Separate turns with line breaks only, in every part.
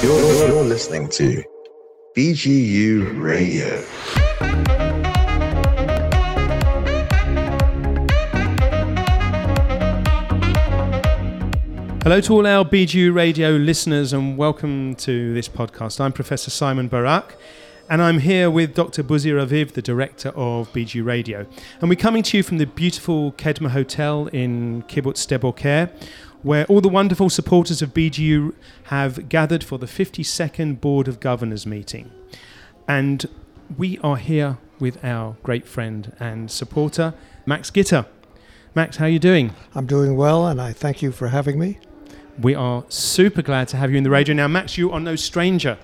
You're, you're listening to BGU Radio.
Hello to all our BGU Radio listeners, and welcome to this podcast. I'm Professor Simon Barak, and I'm here with Dr. Buzir Aviv, the director of BGU Radio. And we're coming to you from the beautiful Kedma Hotel in Kibbutz Sde Boker, where all the wonderful supporters of BGU have gathered for the 52nd Board of Governors meeting. And we are here with our great friend and supporter, Max Gitter. Max, how are you doing?
I'm doing well, and I thank you for having me.
We are super glad to have you in the radio. Now, Max, you are no stranger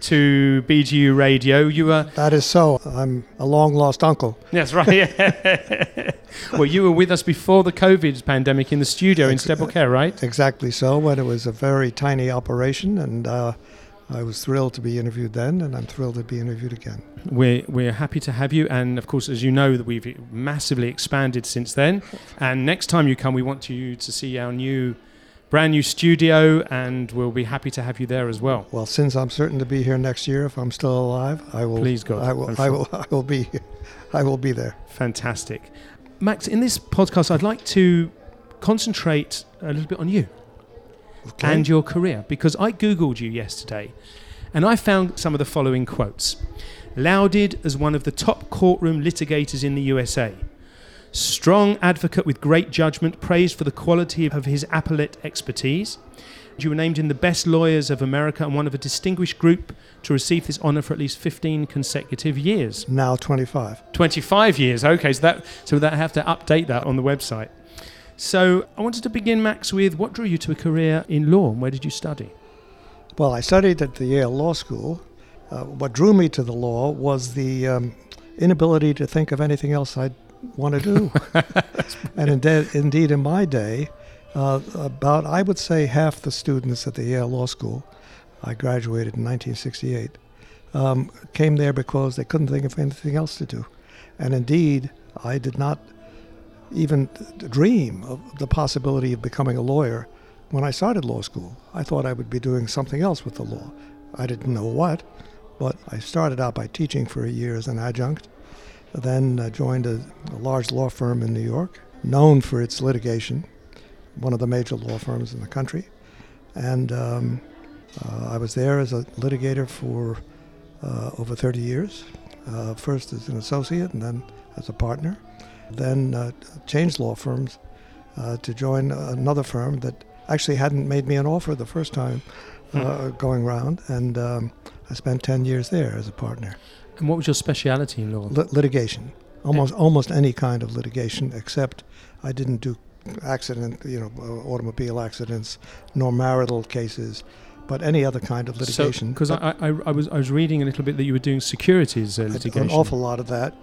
to BGU Radio. You are.
That is so. I'm a long lost uncle.
That's right. well, you were with us before the COVID pandemic in the studio in Sde Boker, right?
Exactly so, when it was a very tiny operation, and uh, I was thrilled to be interviewed then, and I'm thrilled to be interviewed again.
We're, we're happy to have you. And of course, as you know, that we've massively expanded since then. And next time you come, we want you to see our new brand new studio, and we'll be happy to have you there as well.
Well, since I'm certain to be here next year, if I'm still alive, I will.
Please God,
I will. I will. I will be. I will be there.
Fantastic. Max, in this podcast, I'd like to concentrate a little bit on you
Okay.
and your career because I Googled you yesterday and I found some of the following quotes. Lauded as one of the top courtroom litigators in the USA. Strong advocate with great judgment, praised for the quality of his appellate expertise. You were named in the best lawyers of America and one of a distinguished group to receive this honor for at least 15 consecutive years.
now 25.
25 years. Okay, so that so that I have to update that on the website. So I wanted to begin, Max, with what drew you to a career in law and where did you study?
Well, I studied at the Yale Law School. Uh, what drew me to the law was the um, inability to think of anything else I'd want to do. and indeed, indeed, in my day, uh, about I would say half the students at the Yale Law School, I graduated in 1968, um, came there because they couldn't think of anything else to do. And indeed, I did not even dream of the possibility of becoming a lawyer when I started law school. I thought I would be doing something else with the law. I didn't know what, but I started out by teaching for a year as an adjunct, then uh, joined a, a large law firm in New York, known for its litigation, one of the major law firms in the country. And um, uh, I was there as a litigator for uh, over 30 years, uh, first as an associate and then as a partner. Then uh, changed law firms uh, to join another firm that actually hadn't made me an offer the first time uh, going round, and um, I spent 10 years there as a partner.
And what was your speciality in law?
Lit- litigation, almost almost any kind of litigation, except I didn't do accident, you know, uh, automobile accidents, nor marital cases, but any other kind of litigation.
Because
But
I, I, I was I was reading a little bit that you were doing securities uh, litigation.
an awful lot of that.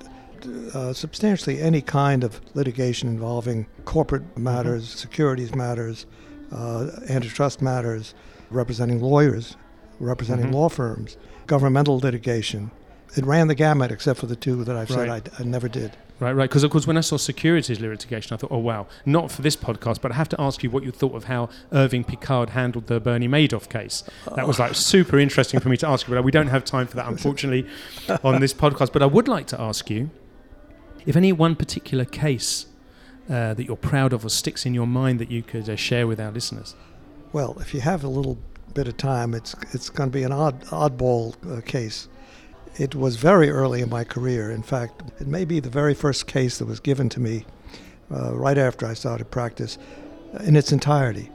Uh, substantially any kind of litigation involving corporate matters, securities matters, uh, antitrust matters, representing lawyers, representing
Mhm.
law firms, governmental litigation. It ran the gamut except for the two that I've said I, I never did.
Right, right. Because of course, when I saw securities litigation, I thought, oh wow, not for this podcast, but I have to ask you what you thought of how Irving Picard handled the Bernie Madoff case. That was like super interesting for me to ask you, but we don't have time for that, unfortunately, on this podcast. But I would like to ask you if any one particular case uh, that you're proud of or sticks in your mind that you could uh, share with our listeners.
Well, if you have a little bit of time, it's it's going to be an odd oddball uh, case. It was very early in my career. In fact, it may be the very first case that was given to me uh, right after I started practice in its entirety.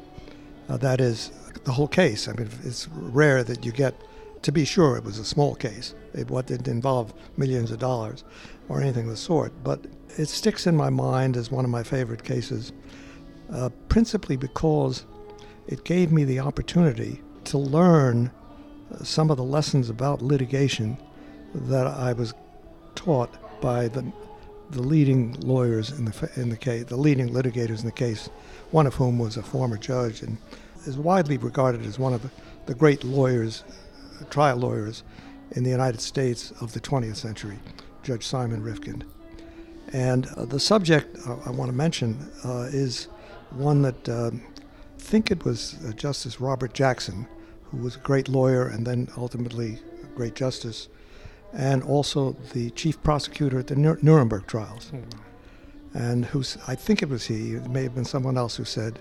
Uh, that is, the whole case. I mean, it's rare that you get. To be sure, it was a small case. It didn't involve millions of dollars or anything of the sort. But it sticks in my mind as one of my favorite cases, uh, principally because it gave me the opportunity to learn some of the lessons about litigation that I was taught by the the leading lawyers in the in the case, the leading litigators in the case, one of whom was a former judge and is widely regarded as one of the, great lawyers, trial lawyers in the United States of the 20th century, Judge Simon Rifkind. And uh, the subject uh, I want to mention uh, is one that um, I think it was uh, Justice Robert Jackson who was a great lawyer and then ultimately a great justice, and also the chief prosecutor at the Nuremberg trials. And who's, I think it was he, it may have been someone else who said,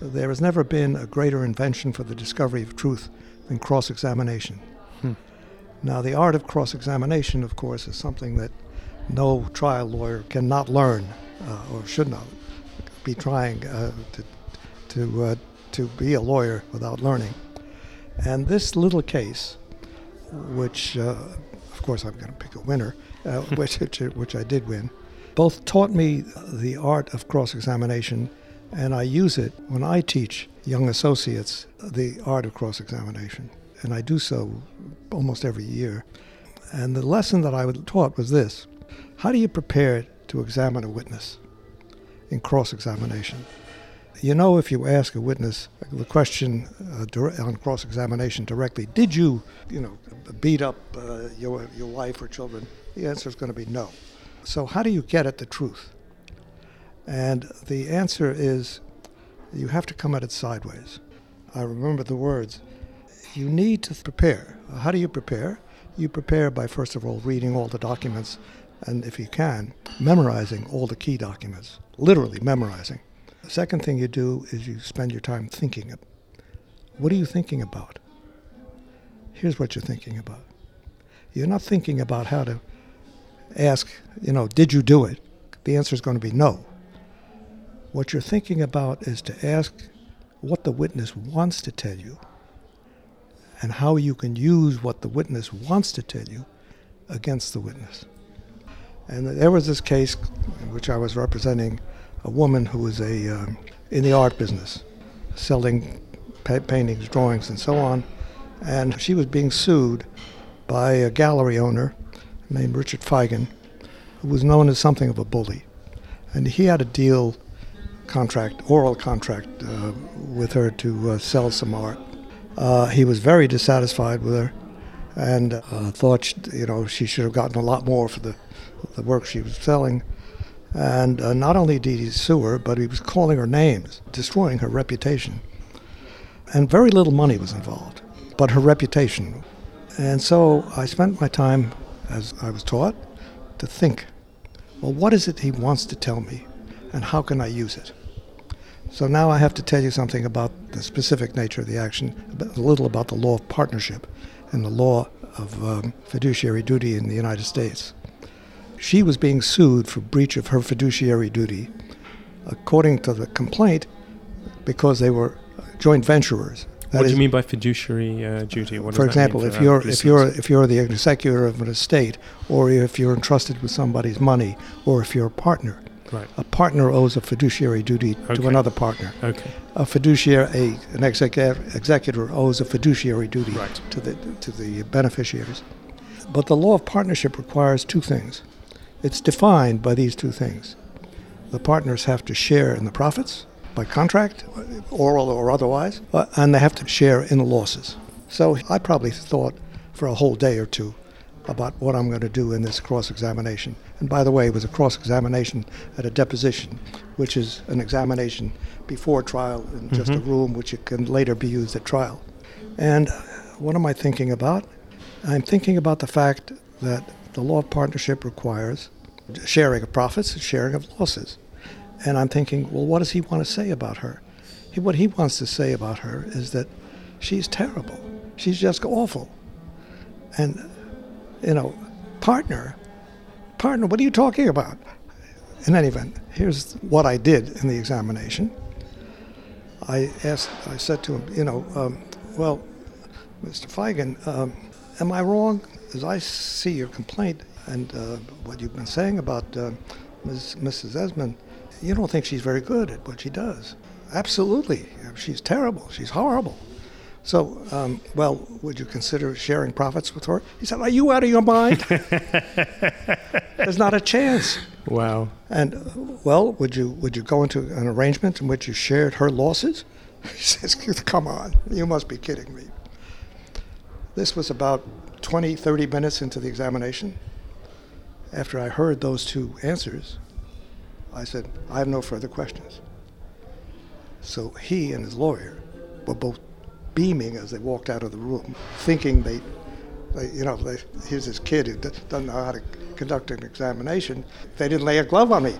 there has never been a greater invention for the discovery of truth than cross examination. Hmm. Now, the art of cross examination, of course, is something that no trial lawyer cannot learn uh, or should not be trying uh, to, to, uh, to be a lawyer without learning. And this little case, which, uh, course, I'm going to pick a winner, uh, which, which I did win, both taught me the art of cross examination, and I use it when I teach young associates the art of cross examination. And I do so almost every year. And the lesson that I taught was this How do you prepare to examine a witness in cross examination? You know, if you ask a witness the question uh, on cross examination directly, did you, you know, beat up uh, your, your wife or children? The answer is going to be no. So, how do you get at the truth? And the answer is you have to come at it sideways. I remember the words. You need to prepare. How do you prepare? You prepare by, first of all, reading all the documents, and if you can, memorizing all the key documents, literally memorizing. The second thing you do is you spend your time thinking. What are you thinking about? Here's what you're thinking about. You're not thinking about how to ask, you know, did you do it? The answer is going to be no. What you're thinking about is to ask what the witness wants to tell you and how you can use what the witness wants to tell you against the witness. And there was this case in which I was representing a woman who was a um, in the art business, selling pa- paintings, drawings, and so on. And she was being sued by a gallery owner named Richard Feigen, who was known as something of a bully. And he had a deal contract, oral contract, uh, with her to uh, sell some art. Uh, he was very dissatisfied with her and uh, thought, you know, she should have gotten a lot more for the, the work she was selling. And uh, not only did he sue her, but he was calling her names, destroying her reputation. And very little money was involved, but her reputation. And so I spent my time as I was taught, to think, well, what is it he wants to tell me, and how can I use it? So now I have to tell you something about the specific nature of the action, a little about the law of partnership and the law of um, fiduciary duty in the United States. She was being sued for breach of her fiduciary duty, according to the complaint, because they were joint venturers.
That what do you mean by fiduciary uh, duty? What
for example,
for
if you're if you're if you're the executor of an estate, or if you're entrusted with somebody's money, or if you're a partner,
right.
a partner owes a fiduciary duty
okay.
to another partner.
Okay.
A fiduciary, a, an executive, executor owes a fiduciary duty
right.
to the to the beneficiaries. But the law of partnership requires two things. It's defined by these two things. The partners have to share in the profits by contract, oral or otherwise, uh, and they have to share in the losses. So I probably thought for a whole day or two about what I'm going to do in this cross examination. And by the way, it was a cross examination at a deposition, which is an examination before trial in just mm-hmm. a room which it can later be used at trial. And what am I thinking about? I'm thinking about the fact that the law of partnership requires sharing of profits, and sharing of losses. And I'm thinking, well, what does he want to say about her? He, what he wants to say about her is that she's terrible. She's just awful. And, you know, partner, partner, what are you talking about? In any event, here's what I did in the examination. I asked, I said to him, you know, um, well, Mr. Feigen, um, am I wrong? As I see your complaint and uh, what you've been saying about uh, Ms., Mrs. Esmond, you don't think she's very good at what she does. Absolutely. She's terrible. She's horrible. So, um, well, would you consider sharing profits with her? He said, Are you out of your mind? There's not a chance.
Wow.
And, well, would you, would you go into an arrangement in which you shared her losses? He says, Come on, you must be kidding me. This was about 20, 30 minutes into the examination. After I heard those two answers, I said, I have no further questions. So he and his lawyer were both beaming as they walked out of the room, thinking they, they you know, they, here's this kid who doesn't know how to conduct an examination. They didn't lay a glove on me.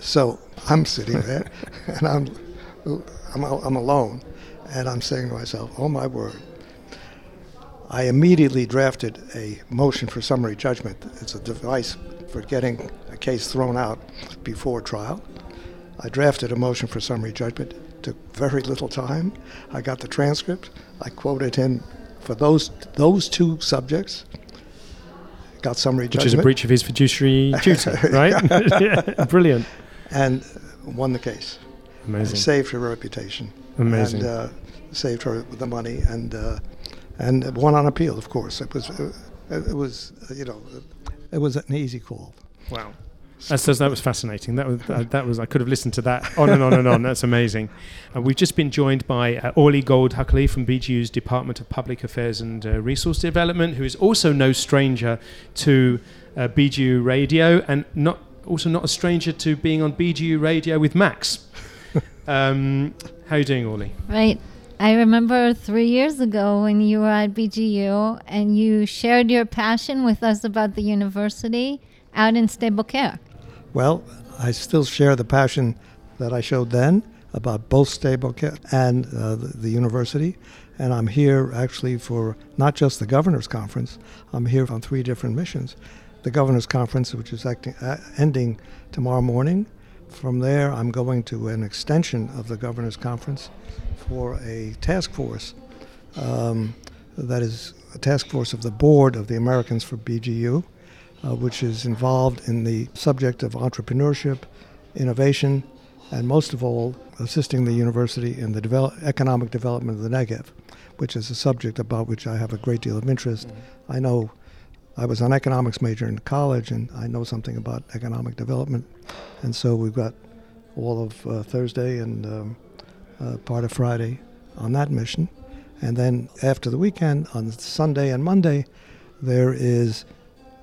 So I'm sitting there, and I'm, I'm, I'm alone, and I'm saying to myself, oh my word. I immediately drafted a motion for summary judgment. It's a device for getting a case thrown out before trial. I drafted a motion for summary judgment. It took very little time. I got the transcript. I quoted him for those those two subjects. Got summary
Which
judgment.
Which is a breach of his fiduciary duty, right? Brilliant.
And won the case. And
Amazing.
saved her reputation.
Amazing.
And uh, saved her the money and uh, and won on appeal. Of course, it was uh, it was uh, you know it was an easy call.
Wow. That's, that's- that was fascinating. That was uh, that was. I could have listened to that on and on and on. That's amazing. Uh, we've just been joined by uh, Orly Gold Huckley from BGU's Department of Public Affairs and uh, Resource Development, who is also no stranger to uh, BGU Radio, and not also not a stranger to being on BGU Radio with Max. um, how are you doing, Orly?
Right. I remember three years ago when you were at BGU and you shared your passion with us about the university out in Sde Boker.
Well, I still share the passion that I showed then about both Sde Boker and uh, the, the university. And I'm here actually for not just the governor's conference. I'm here on three different missions. The governor's conference, which is acting, uh, ending tomorrow morning. From there, I'm going to an extension of the governor's conference for a task force um, that is a task force of the board of the Americans for BGU uh, which is involved in the subject of entrepreneurship, innovation, and most of all, assisting the university in the develop- economic development of the Negev, which is a subject about which I have a great deal of interest. I know I was an economics major in college, and I know something about economic development, and so we've got all of uh, Thursday and um, uh, part of Friday on that mission. And then after the weekend, on Sunday and Monday, there is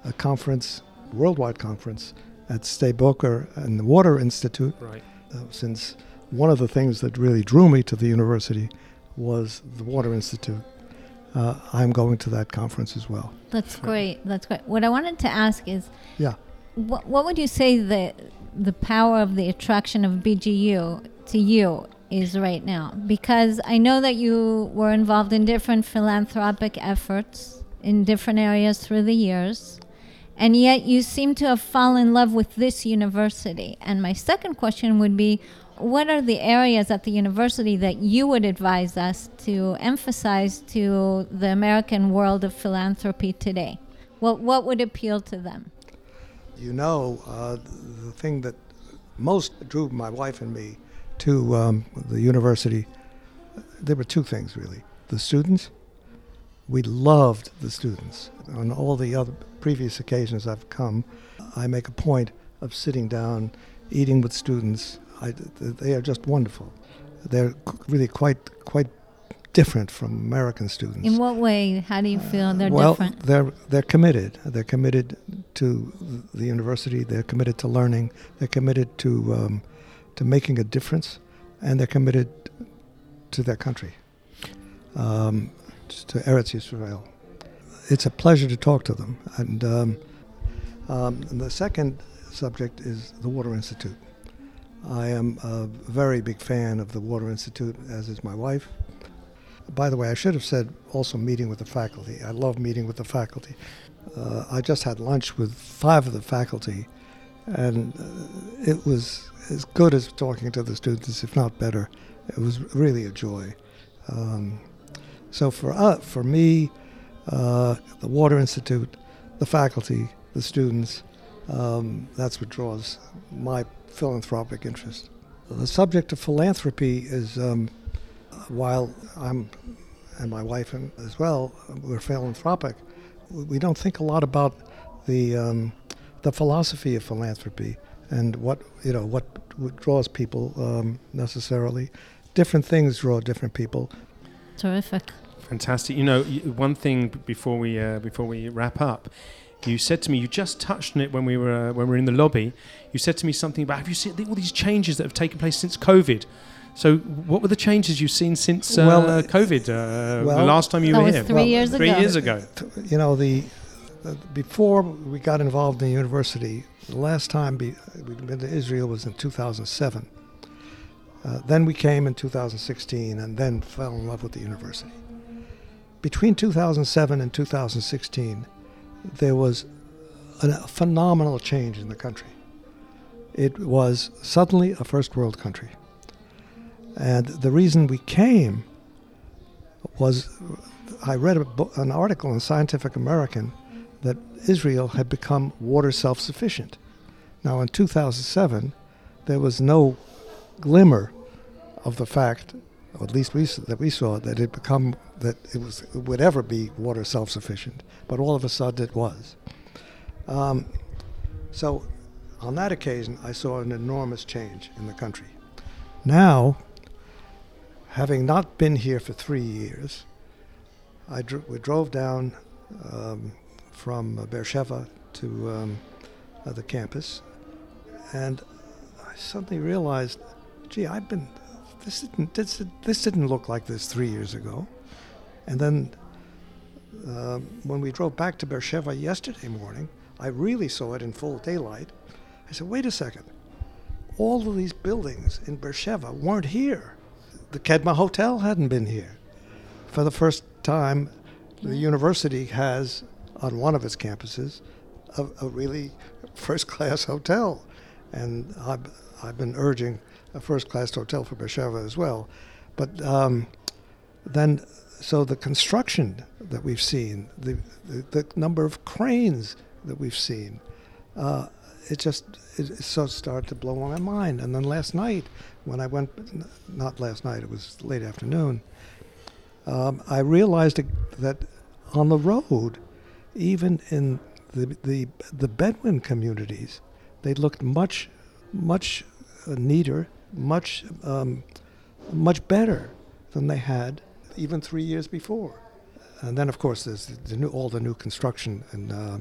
a conference, worldwide conference, at Sde Boker and the Water Institute.
Right.
Uh, since one of the things that really drew me to the university was the Water Institute, uh, I'm going to that conference as well.
That's great. That's great. What I wanted to ask is
Yeah.
what, what would you say the, the power of the attraction of BGU to you is right now? Because I know that you were involved in different philanthropic efforts in different areas through the years. And yet you seem to have fallen in love with this university. And my second question would be what are the areas at the university that you would advise us to emphasize to the American world of philanthropy today? What, what would appeal to them?
You know, uh, the thing that most drew my wife and me to um, the university, there were two things really. The students, we loved the students. On all the other previous occasions I've come, I make a point of sitting down, eating with students. I, they are just wonderful. They're really quite quite different from American students.
In what way? How do you feel they're
well,
different?
they're they're committed. They're committed to the university. They're committed to learning. They're committed to um, to making a difference, and they're committed to their country, um, to Eretz Yisrael. It's a pleasure to talk to them. And, um, um, and the second subject is the Water Institute. I am a very big fan of the Water Institute, as is my wife. By the way, I should have said also meeting with the faculty. I love meeting with the faculty. Uh, I just had lunch with five of the faculty, and uh, it was as good as talking to the students, if not better. It was really a joy. Um, so for uh, for me, uh, the Water Institute, the faculty, the students, um, that's what draws my philanthropic interest. The subject of philanthropy is, um, while I'm and my wife and as well, we're philanthropic. We don't think a lot about the um, the philosophy of philanthropy and what you know what, draws people um, necessarily. Different things draw different people.
Terrific.
Fantastic. You know, one thing before we uh, before we wrap up, you said to me, you just touched on it when we were uh, when we were in the lobby. You said to me something about have you seen all these changes that have taken place since COVID, So, what were the changes you've seen since uh,
Well, uh,
COVID? Uh,
well-
the last time you
That
were
was
here,
three
Well,
years
three
ago.
years ago.
you know the uh, before we got involved in the university the last time be, we'd been to israel was in 2007 uh, then we came in 2016 and then fell in love with the university between 2007 and 2016 there was a phenomenal change in the country it was suddenly a first world country and the reason we came was I read an article in Scientific American that Israel had become water self sufficient. Now, in 2007, there was no glimmer of the fact, or at least we, that we saw, that it become that it was it would ever be water self sufficient. But all of a sudden, it was. Um, so, on that occasion, I saw an enormous change in the country. Now, having not been here for three years, I we drove down um, from uh, Beersheba to um, uh, the campus, and I suddenly realized, gee, I've been this didn't this, this didn't look like this three years ago, and then um, when we drove back to Beersheba yesterday morning, I really saw it in full daylight. I said, wait a second, all of these buildings in Beersheba weren't here. The Kedma Hotel hadn't been here. For the first time, the university has, on one of its campuses, a, a really first class hotel. And I've, I've been urging a first class hotel for Beersheba as well. But um, then, so the construction that we've seen, the, the, the number of cranes that we've seen, uh, it just it, it so started to blow on my mind. And then last night, when I went, not last night, it was late afternoon, um, I realized that on the road, even in the the the Bedouin communities, they looked much much uh, neater, much um, much better than they had even three years before. And then, of course, there's the new, all the new construction in uh,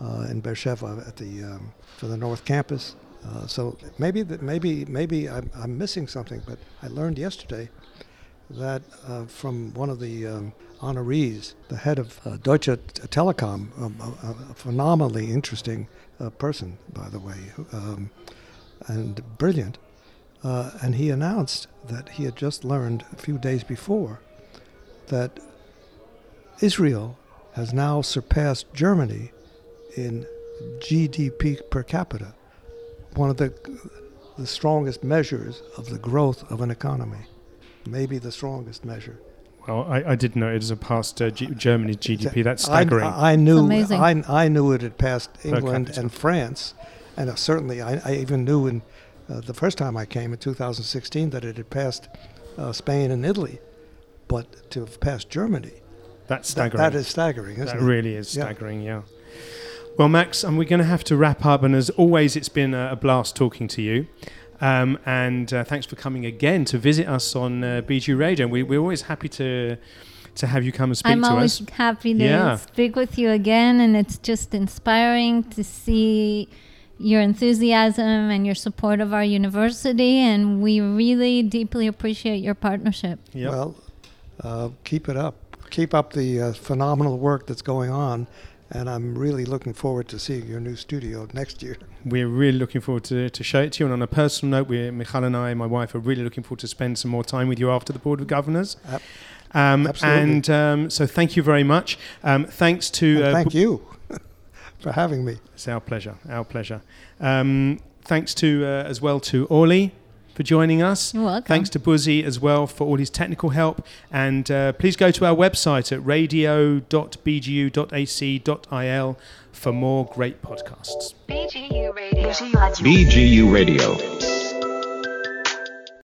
uh, in Beersheba at the um, for the North Campus. Uh, so maybe maybe maybe I'm, I'm missing something, but I learned yesterday that uh, from one of the um, honorees, the head of uh, Deutsche Telekom, a, a phenomenally interesting uh, person, by the way, um, and brilliant. Uh, and he announced that he had just learned a few days before that Israel has now surpassed Germany in GDP per capita, one of the the strongest measures of the growth of an economy, maybe the strongest measure.
Well, I, I did know it as a past uh, G- Germany's GDP. That's staggering.
I, I knew
amazing.
I, I knew it had passed England and France, and uh, certainly I, I even knew in uh, the first time I came in 2016 that it had passed uh, Spain and Italy, but to have passed Germany,
That's
that,
staggering.
that is staggering, isn't
that
it?
really is staggering. Yeah. Well, Max, and we're going to have to wrap up. And as always, it's been a, a blast talking to you. Um, and uh, thanks for coming again to visit us on uh, BG Radio. We, we're always happy to to have you come and speak
I'm
to
always happy to
Yeah.
speak with you again, and it's just inspiring to see your enthusiasm and your support of our university, and we really deeply appreciate your partnership.
Yep.
Well, uh, keep it up. Keep up the uh, phenomenal work that's going on, and I'm really looking forward to seeing your new studio next year.
We're really looking forward to, to show it to you. And on a personal note, we Michal and I, and my wife, are really looking forward to spend some more time with you after the Board of Governors.
Ab-
Um,
absolutely.
and um, so thank you very much. Um, thanks to
And
uh,
thank you for having me.
It's our pleasure. Our pleasure. Um, thanks to uh, as well to Orly for joining us.
You're welcome.
Thanks to Buzzy as well for all his technical help. And uh, please go to our website at radio.bgu.ac.il for more great podcasts.
BGU Radio.
BGU Radio.